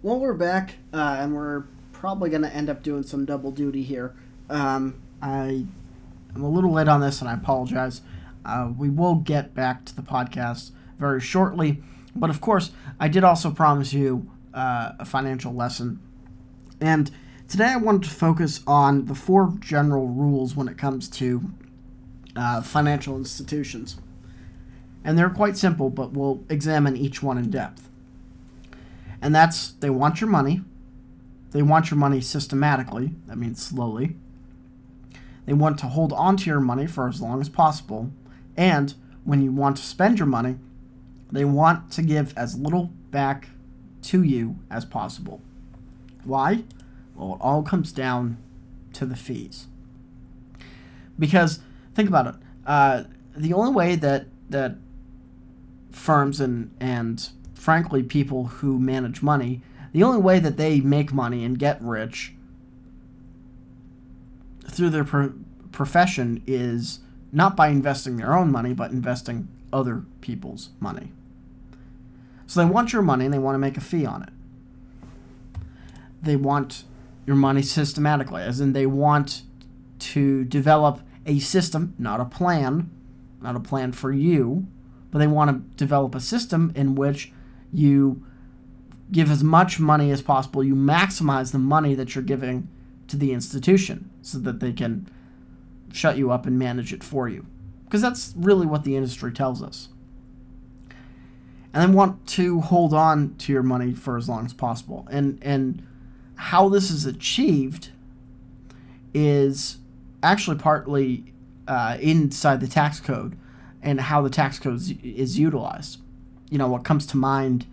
Well, we're back, uh, and we're probably going to end up doing some double duty here. Um, I am a little late on this, and I apologize. Uh, we will get back to the podcast very shortly, but of course, I did also promise you uh, a financial lesson. And today I wanted to focus on the four general rules when it comes to uh, financial institutions. And they're quite simple, but we'll examine each one in depth. And that's they want your money, they want your money systematically, that means slowly. They want to hold on to your money for as long as possible. And when you want to spend your money, they want to give as little back to you as possible. Why? Well, it all comes down to the fees. Because think about it. Uh, the only way that that firms and and frankly people who manage money, the only way that they make money and get rich through their pro- profession is not by investing their own money, but investing other people's money. So they want your money and they want to make a fee on it. They want your money systematically, as in they want to develop a system, not a plan, not a plan for you, but they want to develop a system in which you give as much money as possible. You maximize the money that you're giving to the institution so that they can shut you up and manage it for you. Because that's really what the industry tells us. And they want to hold on to your money for as long as possible. And and how this is achieved is actually partly uh, inside the tax code and how the tax code is utilized. You know, what comes to mind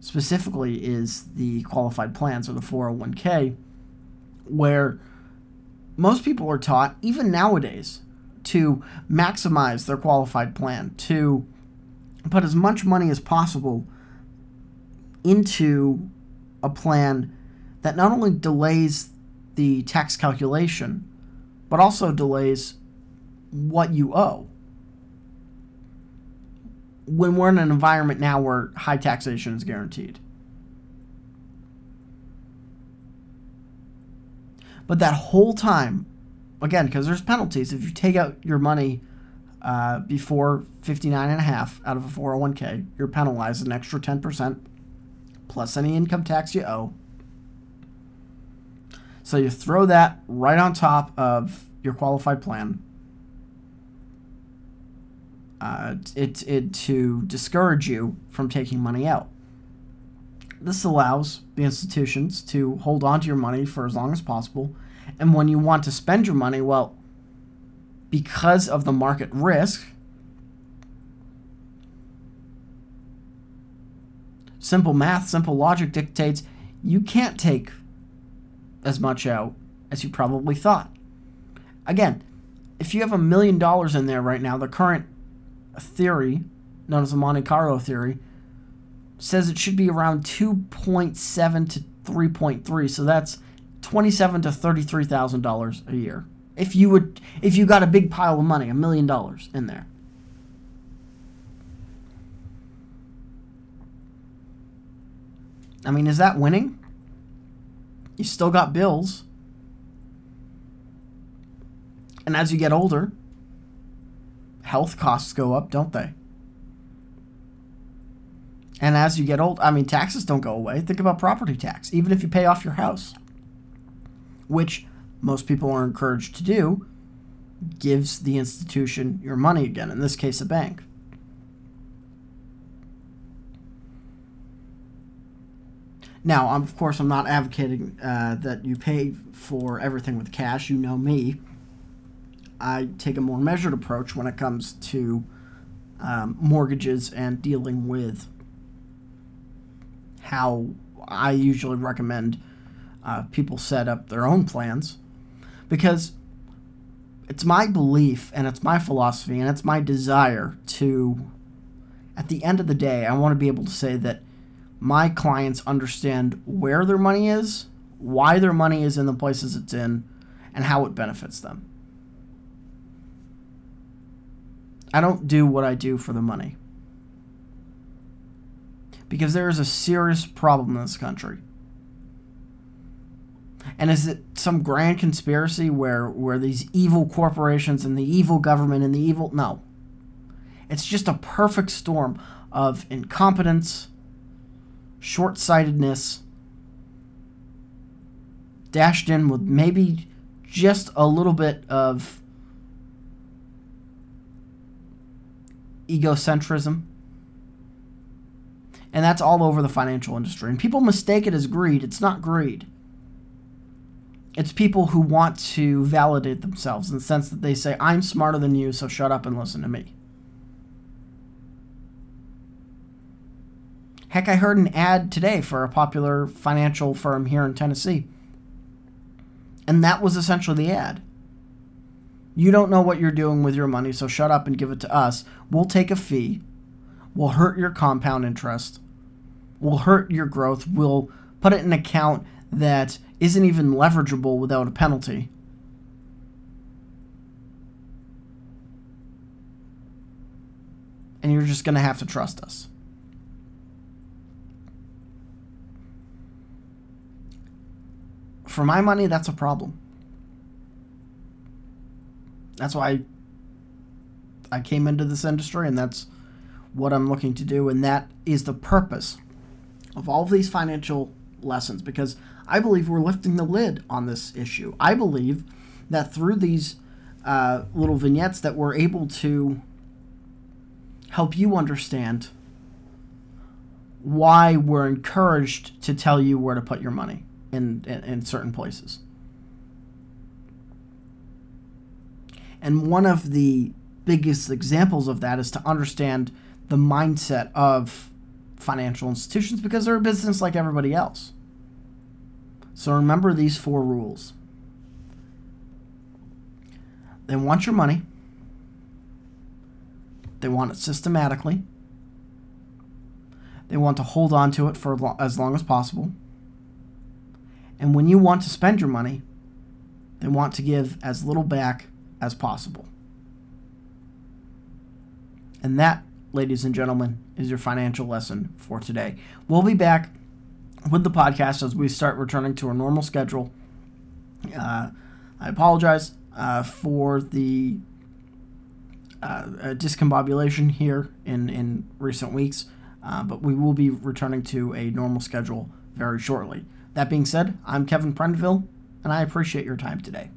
specifically is the qualified plans or the 401k, where most people are taught, even nowadays, to maximize their qualified plan, to put as much money as possible into a plan that not only delays the tax calculation, but also delays what you owe. When we're in an environment now where high taxation is guaranteed. But that whole time, again, because there's penalties, if you take out your money uh, before 59 and a half out of a 401k, you're penalized an extra 10% plus any income tax you owe. So you throw that right on top of your qualified plan. Uh, it, it to discourage you from taking money out. This allows the institutions to hold on to your money for as long as possible. And when you want to spend your money, well, because of the market risk, simple math, simple logic dictates you can't take as much out as you probably thought. Again, if you have a million dollars in there right now, the current theory, known as the Monte Carlo theory, says it should be around 2.7 to 3.3. So that's 27 to 33 thousand dollars a year. If you would, if you got a big pile of money, a million dollars in there. I mean, is that winning? You still got bills. And as you get older, health costs go up, don't they? And as you get old, I mean, taxes don't go away. Think about property tax, even if you pay off your house, which most people are encouraged to do, gives the institution your money again, in this case, a bank. Now, of course, I'm not advocating uh, that you pay for everything with cash. You know me. I take a more measured approach when it comes to um, mortgages and dealing with how I usually recommend uh, people set up their own plans because it's my belief and it's my philosophy and it's my desire to, at the end of the day, I want to be able to say that my clients understand where their money is, why their money is in the places it's in, and how it benefits them. I don't do what I do for the money. Because there is a serious problem in this country. And is it some grand conspiracy where where these evil corporations and the evil government and the evil no. It's just a perfect storm of incompetence, short-sightedness, dashed in with maybe just a little bit of egocentrism. And that's all over the financial industry. And people mistake it as greed. It's not greed. It's people who want to validate themselves in the sense that they say, I'm smarter than you, so shut up and listen to me. Heck, I heard an ad today for a popular financial firm here in Tennessee. And that was essentially the ad. You don't know what you're doing with your money, so shut up and give it to us. We'll take a fee. We'll hurt your compound interest. We'll hurt your growth. We'll put it in an account that isn't even leverageable without a penalty. And you're just going to have to trust us. For my money, that's a problem. That's why I came into this industry, and that's what I'm looking to do. And that is the purpose of all of these financial lessons because I believe we're lifting the lid on this issue. I believe that through these uh, little vignettes that we're able to help you understand why we're encouraged to tell you where to put your money in, in, in certain places. And one of the biggest examples of that is to understand the mindset of financial institutions because they're a business like everybody else. So remember these four rules. They want your money. They want it systematically. They want to hold on to it for as long as possible. And when you want to spend your money, they want to give as little back as possible. And that, ladies and gentlemen, is your financial lesson for today. We'll be back with the podcast as we start returning to our normal schedule. Uh, I apologize uh, for the uh, discombobulation here in, in recent weeks, uh, but we will be returning to a normal schedule very shortly. That being said, I'm Kevin Prendiville, and I appreciate your time today.